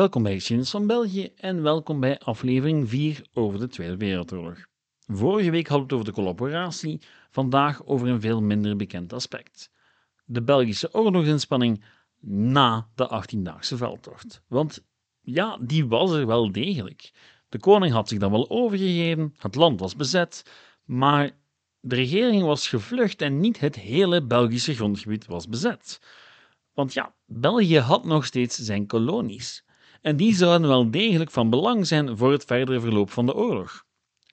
Welkom bij Geschiedenis van België en welkom bij aflevering 4 over de Tweede Wereldoorlog. Vorige week hadden we het over de collaboratie, vandaag over een veel minder bekend aspect. De Belgische oorlogsinspanning na de 18-daagse veldtocht. Want ja, die was er wel degelijk. De koning had zich dan wel overgegeven, het land was bezet, maar de regering was gevlucht en niet het hele Belgische grondgebied was bezet. Want ja, België had nog steeds zijn kolonies. En die zouden wel degelijk van belang zijn voor het verdere verloop van de oorlog.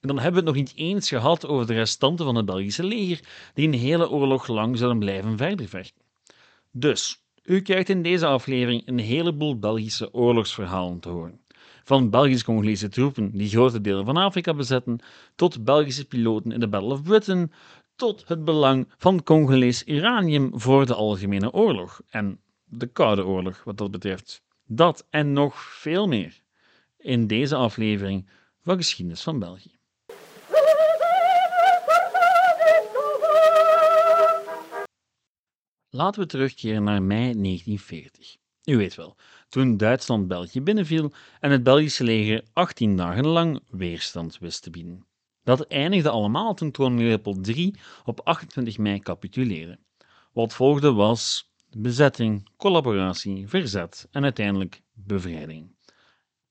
En dan hebben we het nog niet eens gehad over de restanten van het Belgische leger, die een hele oorlog lang zouden blijven verder vechten. Dus, u krijgt in deze aflevering een heleboel Belgische oorlogsverhalen te horen. Van Belgisch-Congolese troepen die grote delen van Afrika bezetten, tot Belgische piloten in de Battle of Britain, tot het belang van Congolees uranium voor de algemene oorlog en de Koude Oorlog wat dat betreft. Dat en nog veel meer in deze aflevering van Geschiedenis van België. Laten we terugkeren naar mei 1940. U weet wel, toen Duitsland België binnenviel en het Belgische leger 18 dagen lang weerstand wist te bieden. Dat eindigde allemaal toen koning Leopold III op 28 mei capituleerde. Wat volgde was bezetting, collaboratie, verzet en uiteindelijk bevrijding.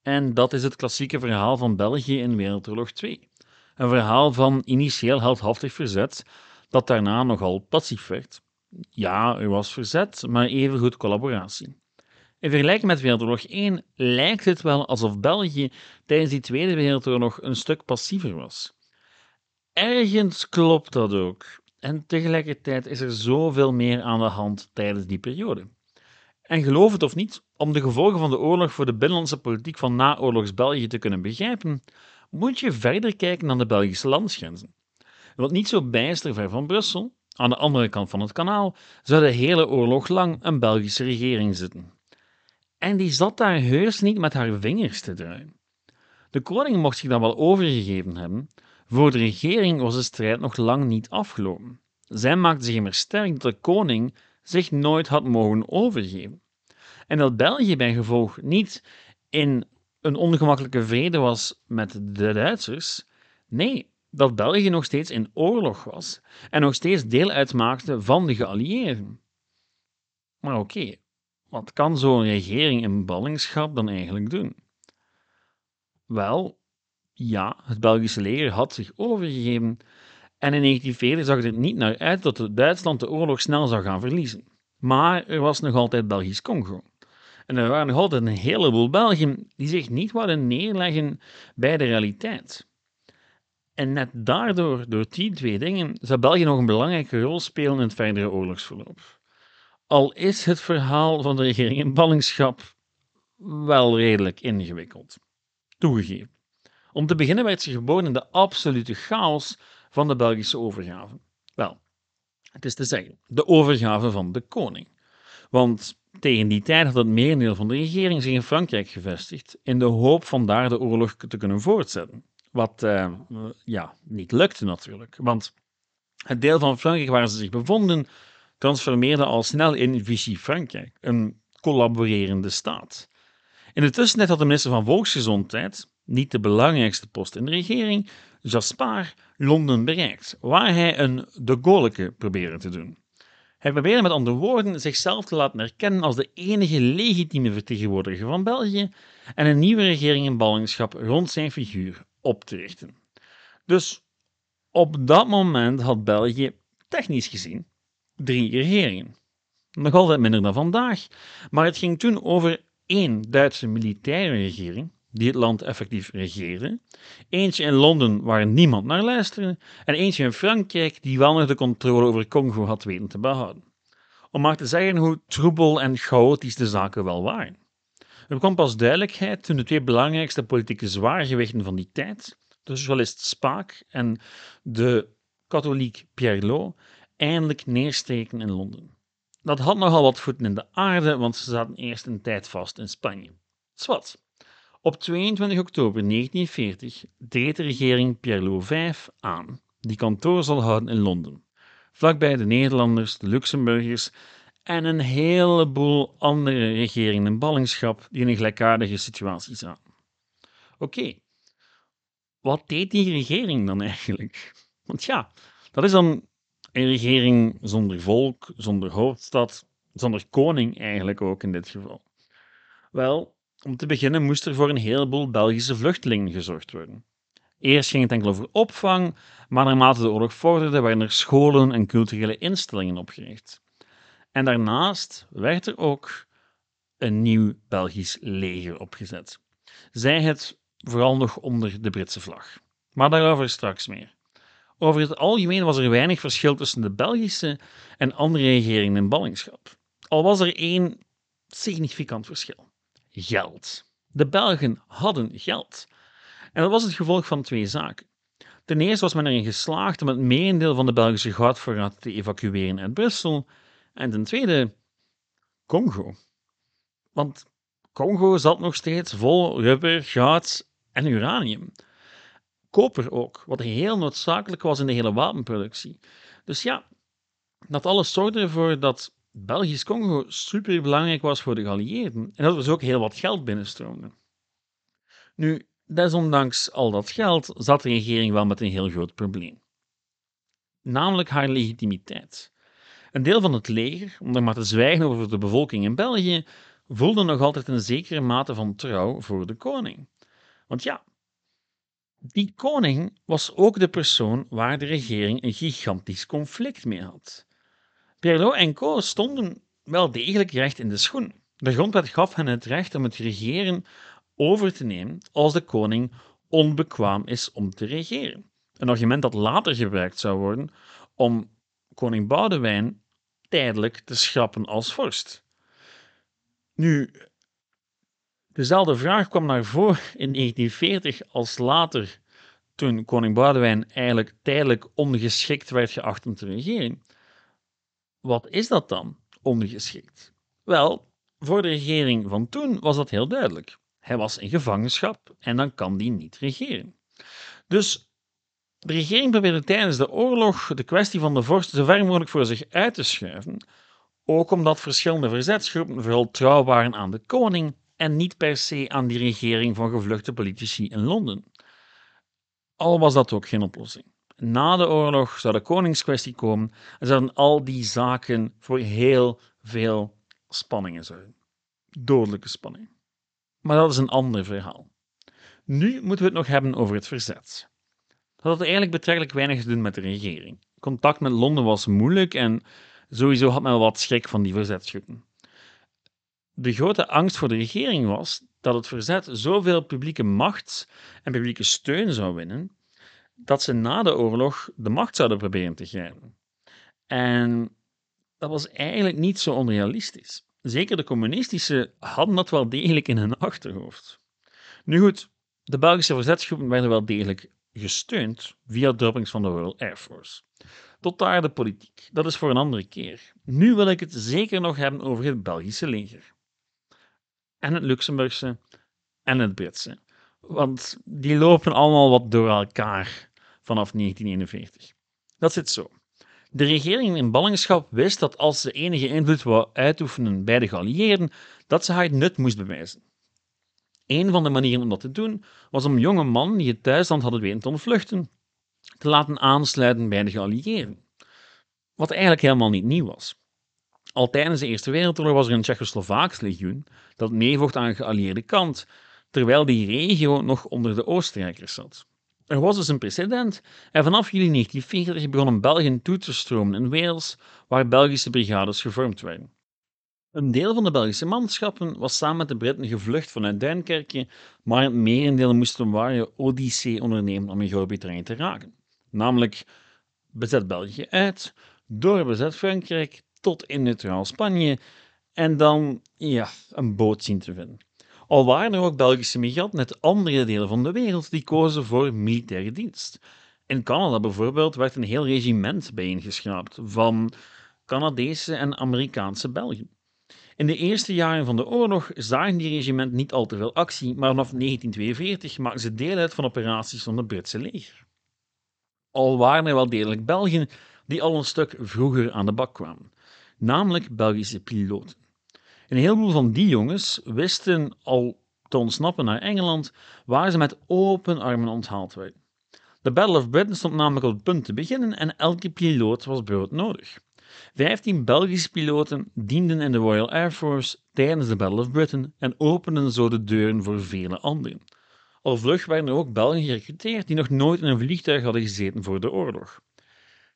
En dat is het klassieke verhaal van België in Wereldoorlog 2. Een verhaal van initieel heldhaftig verzet, dat daarna nogal passief werd. Ja, er was verzet, maar evengoed collaboratie. In vergelijking met Wereldoorlog 1 lijkt het wel alsof België tijdens die Tweede Wereldoorlog een stuk passiever was. Ergens klopt dat ook. En tegelijkertijd is er zoveel meer aan de hand tijdens die periode. En geloof het of niet, om de gevolgen van de oorlog voor de binnenlandse politiek van naoorlogs België te kunnen begrijpen, moet je verder kijken dan de Belgische landsgrenzen. Want niet zo bijster ver van Brussel, aan de andere kant van het kanaal, zou de hele oorlog lang een Belgische regering zitten. En die zat daar heus niet met haar vingers te draaien. De koning mocht zich dan wel overgegeven hebben, voor de regering was de strijd nog lang niet afgelopen. Zij maakte zich immers sterk dat de koning zich nooit had mogen overgeven. En dat België bij gevolg niet in een ongemakkelijke vrede was met de Duitsers. Nee, dat België nog steeds in oorlog was en nog steeds deel uitmaakte van de geallieerden. Maar oké, wat kan zo'n regering in ballingschap dan eigenlijk doen? Wel, ja, het Belgische leger had zich overgegeven en in 1940 zag het er niet naar uit dat Duitsland de oorlog snel zou gaan verliezen. Maar er was nog altijd Belgisch-Congo. En er waren nog altijd een heleboel Belgen die zich niet wilden neerleggen bij de realiteit. En net daardoor, door die twee dingen, zou België nog een belangrijke rol spelen in het verdere oorlogsverloop. Al is het verhaal van de regering in ballingschap wel redelijk ingewikkeld. Toegegeven. Om te beginnen werd ze geboren in de absolute chaos van de Belgische overgave. Wel, het is te zeggen, de overgave van de koning. Want tegen die tijd had het merendeel van de regering zich in Frankrijk gevestigd, in de hoop van daar de oorlog te kunnen voortzetten. Wat uh, ja, niet lukte natuurlijk, want het deel van Frankrijk waar ze zich bevonden transformeerde al snel in Vichy Frankrijk, een collaborerende staat. In de tussentijd had de minister van Volksgezondheid, niet de belangrijkste post in de regering, Jaspar, Londen bereikt, waar hij een de Gaulle probeerde te doen. Hij probeerde met andere woorden zichzelf te laten erkennen als de enige legitieme vertegenwoordiger van België en een nieuwe regering in ballingschap rond zijn figuur op te richten. Dus op dat moment had België, technisch gezien, drie regeringen. Nog altijd minder dan vandaag, maar het ging toen over één Duitse militaire regering, die het land effectief regeerde, eentje in Londen waar niemand naar luisterde, en eentje in Frankrijk die wel nog de controle over Congo had weten te behouden. Om maar te zeggen hoe troebel en chaotisch de zaken wel waren. Er kwam pas duidelijkheid toen de twee belangrijkste politieke zwaargewichten van die tijd, de socialist Spaak en de katholiek Pierre Lot, eindelijk neersteken in Londen. Dat had nogal wat voeten in de aarde, want ze zaten eerst een tijd vast in Spanje. Zwat. Op 22 oktober 1940 deed de regering Pierre V aan, die kantoor zal houden in Londen, vlakbij de Nederlanders, de Luxemburgers en een heleboel andere regeringen in ballingschap die in een gelijkaardige situatie zaten. Oké, wat deed die regering dan eigenlijk? Want ja, dat is dan een regering zonder volk, zonder hoofdstad, zonder koning eigenlijk ook in dit geval. Wel, om te beginnen moest er voor een heleboel Belgische vluchtelingen gezorgd worden. Eerst ging het enkel over opvang, maar naarmate de oorlog vorderde, werden er scholen en culturele instellingen opgericht. En daarnaast werd er ook een nieuw Belgisch leger opgezet. Zij het vooral nog onder de Britse vlag. Maar daarover straks meer. Over het algemeen was er weinig verschil tussen de Belgische en andere regeringen in ballingschap. Al was er één significant verschil: geld. De Belgen hadden geld. En dat was het gevolg van twee zaken. Ten eerste was men erin geslaagd om het merendeel van de Belgische goudvoorraad te evacueren uit Brussel. En ten tweede, Congo. Want Congo zat nog steeds vol rubber, goud en uranium. Koper ook, wat heel noodzakelijk was in de hele wapenproductie. Dus ja, dat alles zorgde ervoor dat Belgisch Congo super belangrijk was voor de geallieerden en dat er dus ook heel wat geld binnenstroomde. Nu, desondanks al dat geld zat de regering wel met een heel groot probleem. Namelijk haar legitimiteit. Een deel van het leger, om er maar te zwijgen over de bevolking in België, voelde nog altijd een zekere mate van trouw voor de koning. Want ja, die koning was ook de persoon waar de regering een gigantisch conflict mee had. Pierlot en Co. stonden wel degelijk recht in de schoen. De grondwet gaf hen het recht om het regeren over te nemen als de koning onbekwaam is om te regeren. Een argument dat later gebruikt zou worden om koning Boudewijn tijdelijk te schrappen als vorst. Nu, dezelfde vraag kwam naar voren in 1940 als later, toen koning Boudewijn eigenlijk tijdelijk ongeschikt werd geacht om te regeren. Wat is dat dan, ongeschikt? Wel, voor de regering van toen was dat heel duidelijk. Hij was in gevangenschap en dan kan die niet regeren. Dus de regering probeerde tijdens de oorlog de kwestie van de vorst zo ver mogelijk voor zich uit te schuiven, ook omdat verschillende verzetsgroepen vooral trouw waren aan de koning en niet per se aan die regering van gevluchte politici in Londen. Al was dat ook geen oplossing. Na de oorlog zou de koningskwestie komen en zouden al die zaken voor heel veel spanningen zorgen. Dodelijke spanningen. Maar dat is een ander verhaal. Nu moeten we het nog hebben over het verzet. Dat had eigenlijk betrekkelijk weinig te doen met de regering. Contact met Londen was moeilijk en sowieso had men wat schrik van die verzetsgroepen. De grote angst voor de regering was dat het verzet zoveel publieke macht en publieke steun zou winnen, dat ze na de oorlog de macht zouden proberen te grijpen. En dat was eigenlijk niet zo onrealistisch. Zeker de communistische hadden dat wel degelijk in hun achterhoofd. Nu goed, de Belgische verzetsgroepen werden wel degelijk gesteund via droppings van de Royal Air Force. Tot daar de politiek. Dat is voor een andere keer. Nu wil ik het zeker nog hebben over het Belgische leger. En het Luxemburgse en het Britse. Want die lopen allemaal wat door elkaar vanaf 1941. Dat zit zo. De regering in ballingschap wist dat als ze enige invloed wou uitoefenen bij de geallieerden, dat ze haar nut moest bewijzen. Een van de manieren om dat te doen was om jonge mannen die het thuisland hadden weten te ontvluchten, te laten aansluiten bij de geallieerden. Wat eigenlijk helemaal niet nieuw was. Al tijdens de Eerste Wereldoorlog was er een Tsjechoslovaaks legioen dat meevocht aan de geallieerde kant, terwijl die regio nog onder de Oostenrijkers zat. Er was dus een precedent en vanaf juli 1940 begonnen Belgen toe te stromen in Wales, waar Belgische brigades gevormd werden. Een deel van de Belgische manschappen was samen met de Britten gevlucht vanuit Duinkerke, maar het merendeel moest een ware odyssee ondernemen om in Groot-Brittannië te raken. Namelijk bezet België uit, door bezet Frankrijk tot in neutraal Spanje en dan, ja, een boot zien te vinden. Al waren er ook Belgische migranten uit andere delen van de wereld die kozen voor militaire dienst. In Canada bijvoorbeeld werd een heel regiment bijeengeschraapt van Canadese en Amerikaanse Belgen. In de eerste jaren van de oorlog zagen die regiment niet al te veel actie, maar vanaf 1942 maakten ze deel uit van operaties van het Britse leger. Al waren er wel degelijk Belgen die al een stuk vroeger aan de bak kwamen. namelijk Belgische piloten. Een heleboel van die jongens wisten al te ontsnappen naar Engeland, waar ze met open armen onthaald werden. De Battle of Britain stond namelijk op het punt te beginnen en elke piloot was broodnodig. Vijftien Belgische piloten dienden in de Royal Air Force tijdens de Battle of Britain en openden zo de deuren voor vele anderen. Al vlug werden er ook Belgen gerecruiteerd die nog nooit in een vliegtuig hadden gezeten voor de oorlog.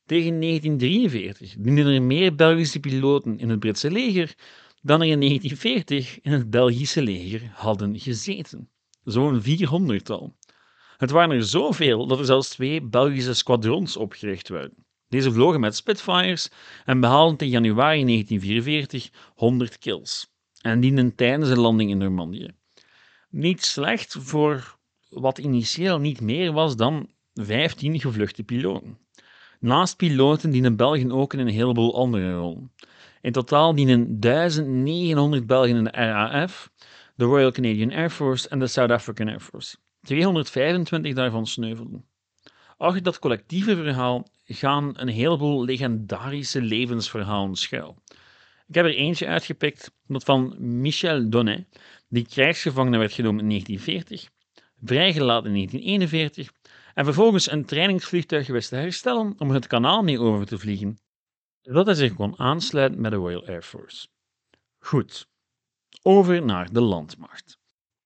Tegen 1943 dienden er meer Belgische piloten in het Britse leger dan in 1940 in het Belgische leger hadden gezeten. Zo'n 400-tal. Het waren er zoveel dat er zelfs twee Belgische squadrons opgericht werden. Deze vlogen met Spitfires en behaalden in januari 1944 100 kills en dienden tijdens de landing in Normandië. Niet slecht voor wat initieel niet meer was dan 15 gevluchte piloten. Naast piloten dienen Belgen ook in een heleboel andere rollen. In totaal dienen 1900 Belgen in de RAF, de Royal Canadian Air Force en de South African Air Force. 225 daarvan sneuvelden. Achter dat collectieve verhaal gaan een heleboel legendarische levensverhalen schuil. Ik heb er eentje uitgepikt, dat van Michel Donnet, die krijgsgevangene werd genomen in 1940, vrijgelaten in 1941 en vervolgens een trainingsvliegtuig wist te herstellen om het kanaal mee over te vliegen, zodat hij zich kon aansluiten met de Royal Air Force. Goed, over naar de landmacht.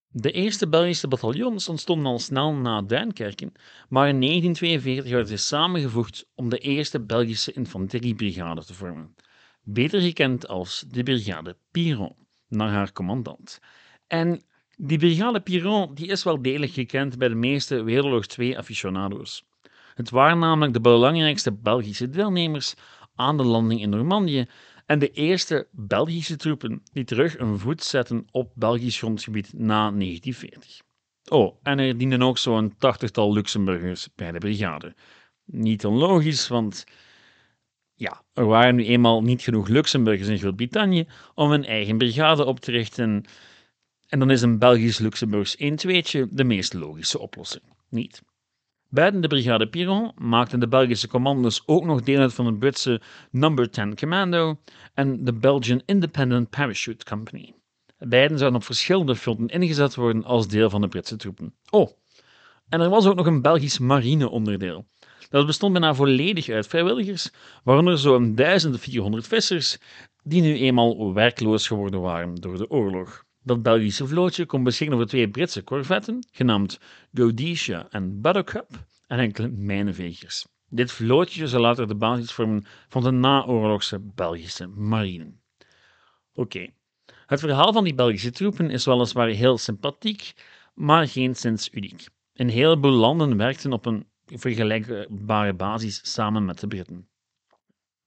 De eerste Belgische bataljons ontstonden al snel na Duinkerken, maar in 1942 werden ze samengevoegd om de eerste Belgische infanteriebrigade te vormen, beter gekend als de Brigade Piron, naar haar commandant. En die Brigade Piron die is wel degelijk gekend bij de meeste Wereldoorlog II aficionado's. Het waren namelijk de belangrijkste Belgische deelnemers aan de landing in Normandië en de eerste Belgische troepen die terug een voet zetten op Belgisch grondgebied na 1940. Oh, en er dienden ook zo'n tachtigtal Luxemburgers bij de brigade. Niet onlogisch, want ja, er waren nu eenmaal niet genoeg Luxemburgers in Groot-Brittannië om een eigen brigade op te richten. En dan is een Belgisch-Luxemburgs 1 2 de meest logische oplossing, niet? Buiten de brigade Piron maakten de Belgische commando's ook nog deel uit van de Britse Number 10 Commando en de Belgian Independent Parachute Company. Beiden zouden op verschillende fronten ingezet worden als deel van de Britse troepen. Oh, en er was ook nog een Belgisch marineonderdeel. Dat bestond bijna volledig uit vrijwilligers, waaronder zo'n 1400 vissers, die nu eenmaal werkloos geworden waren door de oorlog. Dat Belgische vlootje kon beschikken over twee Britse korvetten, genaamd Rhodesia en Buttercup, en enkele mijnenvegers. Dit vlootje zou later de basis vormen van de naoorlogse Belgische marine. Oké, het verhaal van die Belgische troepen is weliswaar heel sympathiek, maar geen sinds uniek. Een heleboel landen werkten op een vergelijkbare basis samen met de Britten.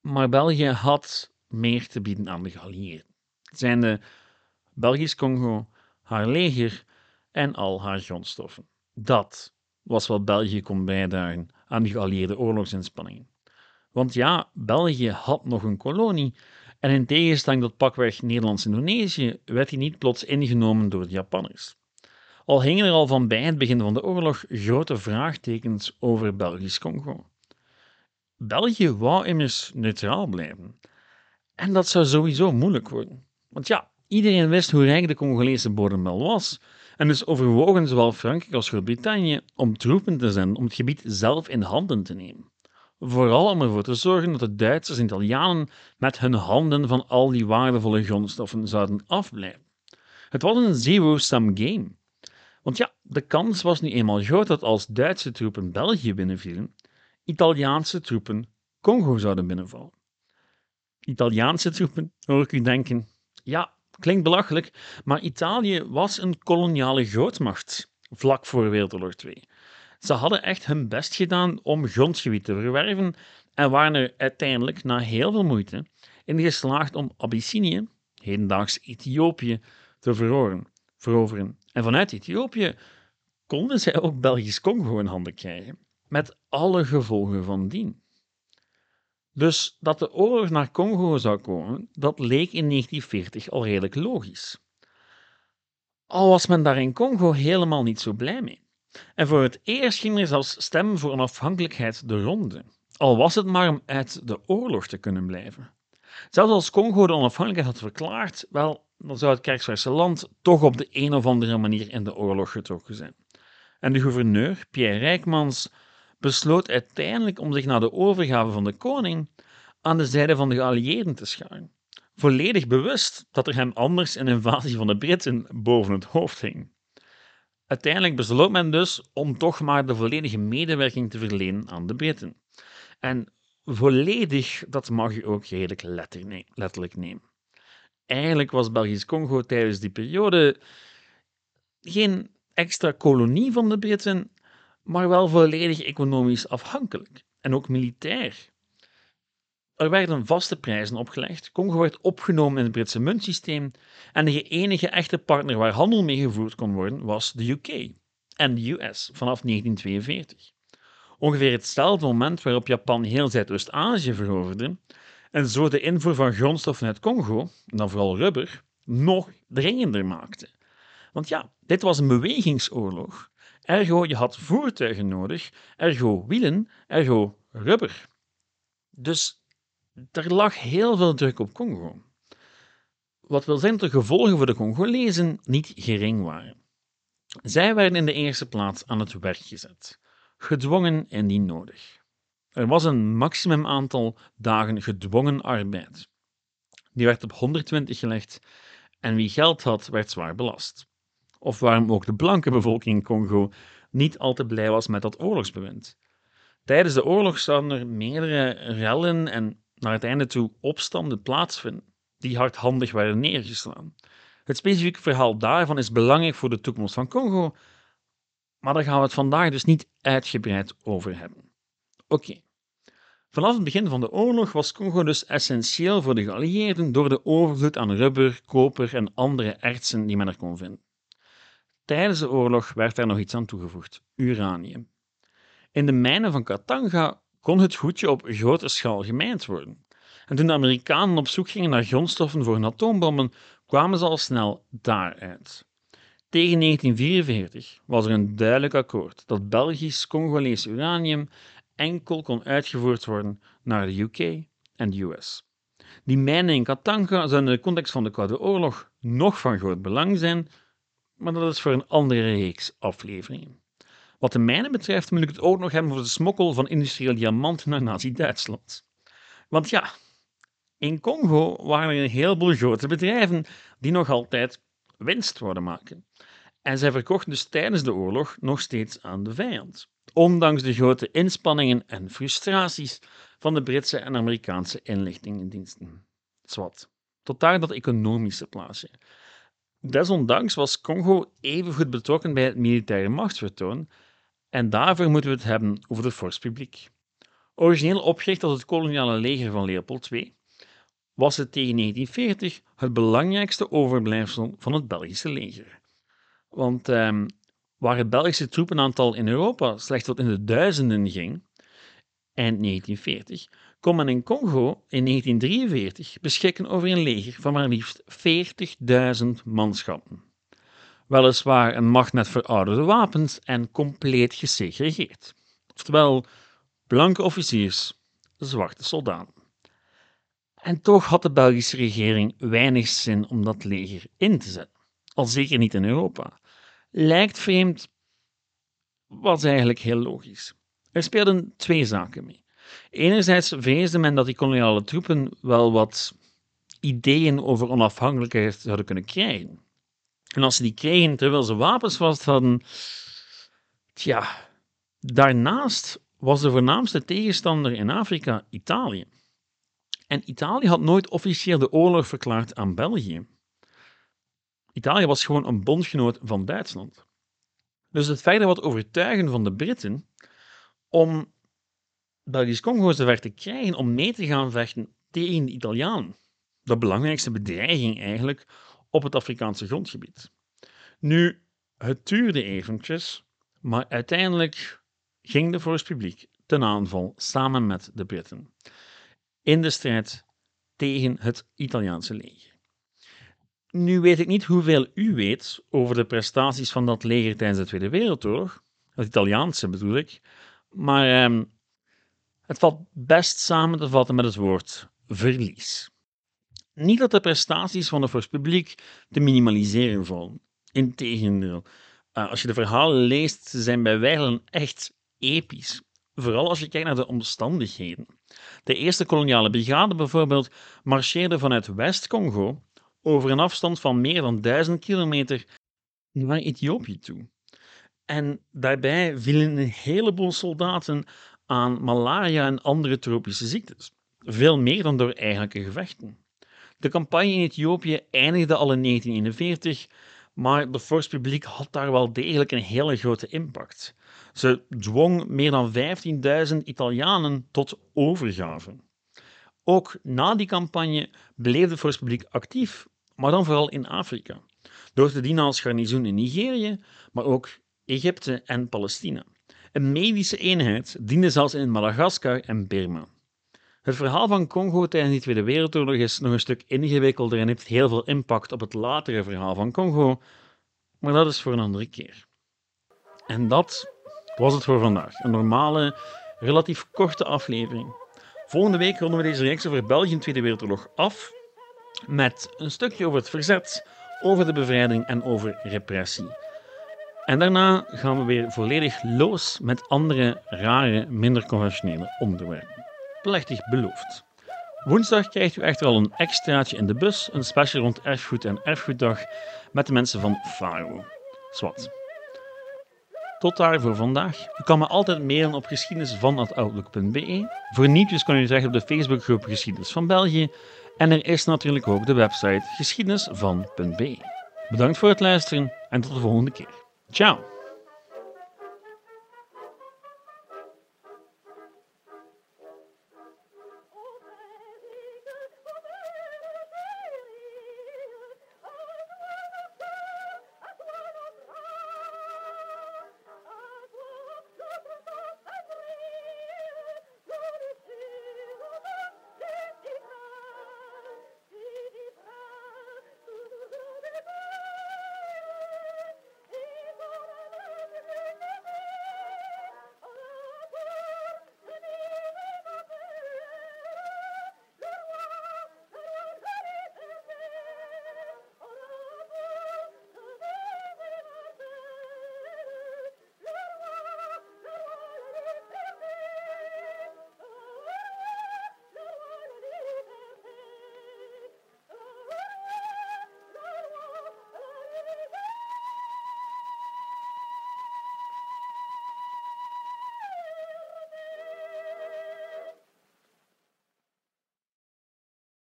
Maar België had meer te bieden aan de geallieerden. Het zijn de Belgisch-Congo, haar leger en al haar grondstoffen. Dat was wat België kon bijdragen aan de geallieerde oorlogsinspanningen. Want ja, België had nog een kolonie en in tegenstelling tot pakweg Nederlands-Indonesië werd hij niet plots ingenomen door de Japanners. Al hingen er al van bij het begin van de oorlog grote vraagtekens over Belgisch-Congo. België wou immers neutraal blijven. En dat zou sowieso moeilijk worden. Want ja, Iedereen wist hoe rijk de Congolese bodem was, en dus overwogen zowel Frankrijk als Groot-Brittannië om troepen te zenden om het gebied zelf in handen te nemen. Vooral om ervoor te zorgen dat de Duitsers en Italianen met hun handen van al die waardevolle grondstoffen zouden afblijven. Het was een zero-sum game. Want ja, de kans was nu eenmaal groot dat als Duitse troepen België binnenvielen, Italiaanse troepen Congo zouden binnenvallen. Italiaanse troepen, hoor ik u denken. Ja, Klinkt belachelijk, maar Italië was een koloniale grootmacht vlak voor Wereldoorlog II. Ze hadden echt hun best gedaan om grondgebied te verwerven en waren er uiteindelijk, na heel veel moeite, in geslaagd om Abyssinië, hedendaags Ethiopië, te veroveren. En vanuit Ethiopië konden zij ook Belgisch Congo in handen krijgen, met alle gevolgen van dien. Dus dat de oorlog naar Congo zou komen, dat leek in 1940 al redelijk logisch. Al was men daar in Congo helemaal niet zo blij mee. En voor het eerst ging er zelfs stem voor onafhankelijkheid de ronde, al was het maar om uit de oorlog te kunnen blijven. Zelfs als Congo de onafhankelijkheid had verklaard, wel, dan zou het Kerksverse land toch op de een of andere manier in de oorlog getrokken zijn. En de gouverneur, Pierre Rijkmans, besloot uiteindelijk om zich na de overgave van de koning aan de zijde van de geallieerden te scharen. Volledig bewust dat er hem anders een invasie van de Britten boven het hoofd hing. Uiteindelijk besloot men dus om toch maar de volledige medewerking te verlenen aan de Britten. En volledig, dat mag je ook redelijk letterlijk nemen. Eigenlijk was Belgisch-Congo tijdens die periode geen extra kolonie van de Britten, maar wel volledig economisch afhankelijk en ook militair. Er werden vaste prijzen opgelegd, Congo werd opgenomen in het Britse muntsysteem en de enige echte partner waar handel mee gevoerd kon worden was de UK en de US vanaf 1942. Ongeveer hetzelfde moment waarop Japan heel Zuidoost-Azië veroverde en zo de invoer van grondstoffen uit Congo, dan vooral rubber, nog dringender maakte. Want ja, dit was een bewegingsoorlog. Ergo, je had voertuigen nodig, ergo wielen, ergo rubber. Dus er lag heel veel druk op Congo. Wat wil zeggen dat de gevolgen voor de Congolezen niet gering waren. Zij werden in de eerste plaats aan het werk gezet, gedwongen indien nodig. Er was een maximum aantal dagen gedwongen arbeid. Die werd op 120 gelegd en wie geld had, werd zwaar belast. Of waarom ook de blanke bevolking in Congo niet al te blij was met dat oorlogsbewind. Tijdens de oorlog zouden er meerdere rellen en naar het einde toe opstanden plaatsvinden, die hardhandig werden neergeslaan. Het specifieke verhaal daarvan is belangrijk voor de toekomst van Congo, maar daar gaan we het vandaag dus niet uitgebreid over hebben. Oké. Vanaf het begin van de oorlog was Congo dus essentieel voor de geallieerden door de overvloed aan rubber, koper en andere ertsen die men er kon vinden. Tijdens de oorlog werd er nog iets aan toegevoegd: uranium. In de mijnen van Katanga kon het goedje op grote schaal gemijnd worden. En toen de Amerikanen op zoek gingen naar grondstoffen voor hun atoombommen, kwamen ze al snel daaruit. Tegen 1944 was er een duidelijk akkoord dat Belgisch-Congolees uranium enkel kon uitgevoerd worden naar de UK en de US. Die mijnen in Katanga zouden in de context van de Koude Oorlog nog van groot belang zijn, maar dat is voor een andere reeks afleveringen. Wat de mijnen betreft moet ik het ook nog hebben over de smokkel van industrieel diamant naar Nazi-Duitsland. Want ja, in Congo waren er een heleboel grote bedrijven die nog altijd winst worden maken. En zij verkochten dus tijdens de oorlog nog steeds aan de vijand, ondanks de grote inspanningen en frustraties van de Britse en Amerikaanse inlichtingendiensten. Zwat, tot daar dat economische plaatje. Desondanks was Congo evengoed betrokken bij het militaire machtsvertoon en daarvoor moeten we het hebben over het Publiek. Origineel opgericht als het koloniale leger van Leopold II, was het tegen 1940 het belangrijkste overblijfsel van het Belgische leger. Want ehm, waar het Belgische troepenaantal in Europa slechts tot in de duizenden ging, eind 1940, kon men in Congo in 1943 beschikken over een leger van maar liefst 40.000 manschappen. Weliswaar een macht met verouderde wapens en compleet gesegregeerd. Oftewel, blanke officiers, zwarte soldaten. En toch had de Belgische regering weinig zin om dat leger in te zetten, al zeker niet in Europa. Lijkt vreemd, was eigenlijk heel logisch. Er speelden twee zaken mee. Enerzijds vreesde men dat die koloniale troepen wel wat ideeën over onafhankelijkheid zouden kunnen krijgen. En als ze die kregen terwijl ze wapens vast hadden, tja, daarnaast was de voornaamste tegenstander in Afrika Italië. En Italië had nooit officieel de oorlog verklaard aan België. Italië was gewoon een bondgenoot van Duitsland. Dus het verder wat overtuigen van de Britten om Belgisch-Congo zover te krijgen om mee te gaan vechten tegen de Italianen. De belangrijkste bedreiging eigenlijk op het Afrikaanse grondgebied. Nu, het duurde eventjes, maar uiteindelijk ging de Force Publiek ten aanval samen met de Britten in de strijd tegen het Italiaanse leger. Nu weet ik niet hoeveel u weet over de prestaties van dat leger tijdens de Tweede Wereldoorlog, het Italiaanse bedoel ik, maar ehm, het valt best samen te vatten met het woord verlies. Niet dat de prestaties van de Force Publiek te minimaliseren vallen. Integendeel, uh, als je de verhalen leest, ze zijn bij wijlen echt episch. Vooral als je kijkt naar de omstandigheden. De eerste koloniale brigade bijvoorbeeld marcheerde vanuit West-Congo over een afstand van meer dan duizend kilometer naar Ethiopië toe. En daarbij vielen een heleboel soldaten aan malaria en andere tropische ziektes. Veel meer dan door eigenlijke gevechten. De campagne in Ethiopië eindigde al in 1941, maar de Force Publiek had daar wel degelijk een hele grote impact. Ze dwong meer dan 15.000 Italianen tot overgave. Ook na die campagne bleef de Force Publiek actief, maar dan vooral in Afrika, door te dienen als garnizoen in Nigerië, maar ook Egypte en Palestina. Een medische eenheid diende zelfs in Madagaskar en Burma. Het verhaal van Congo tijdens de Tweede Wereldoorlog is nog een stuk ingewikkelder en heeft heel veel impact op het latere verhaal van Congo, maar dat is voor een andere keer. En dat was het voor vandaag. Een normale, relatief korte aflevering. Volgende week ronden we deze reeks over België in Tweede Wereldoorlog af met een stukje over het verzet, over de bevrijding en over repressie. En daarna gaan we weer volledig los met andere rare, minder conventionele onderwerpen. Plechtig beloofd. Woensdag krijgt u echter al een extraatje in de bus, een special rond erfgoed en erfgoeddag met de mensen van Faro. Swat. Tot daar voor vandaag. U kan me altijd mailen op geschiedenisvan.outlook.be. Voor nieuwtjes kan u zeggen op de Facebookgroep Geschiedenis van België. En er is natuurlijk ook de website geschiedenisvan.be. Bedankt voor het luisteren en tot de volgende keer. Tchau!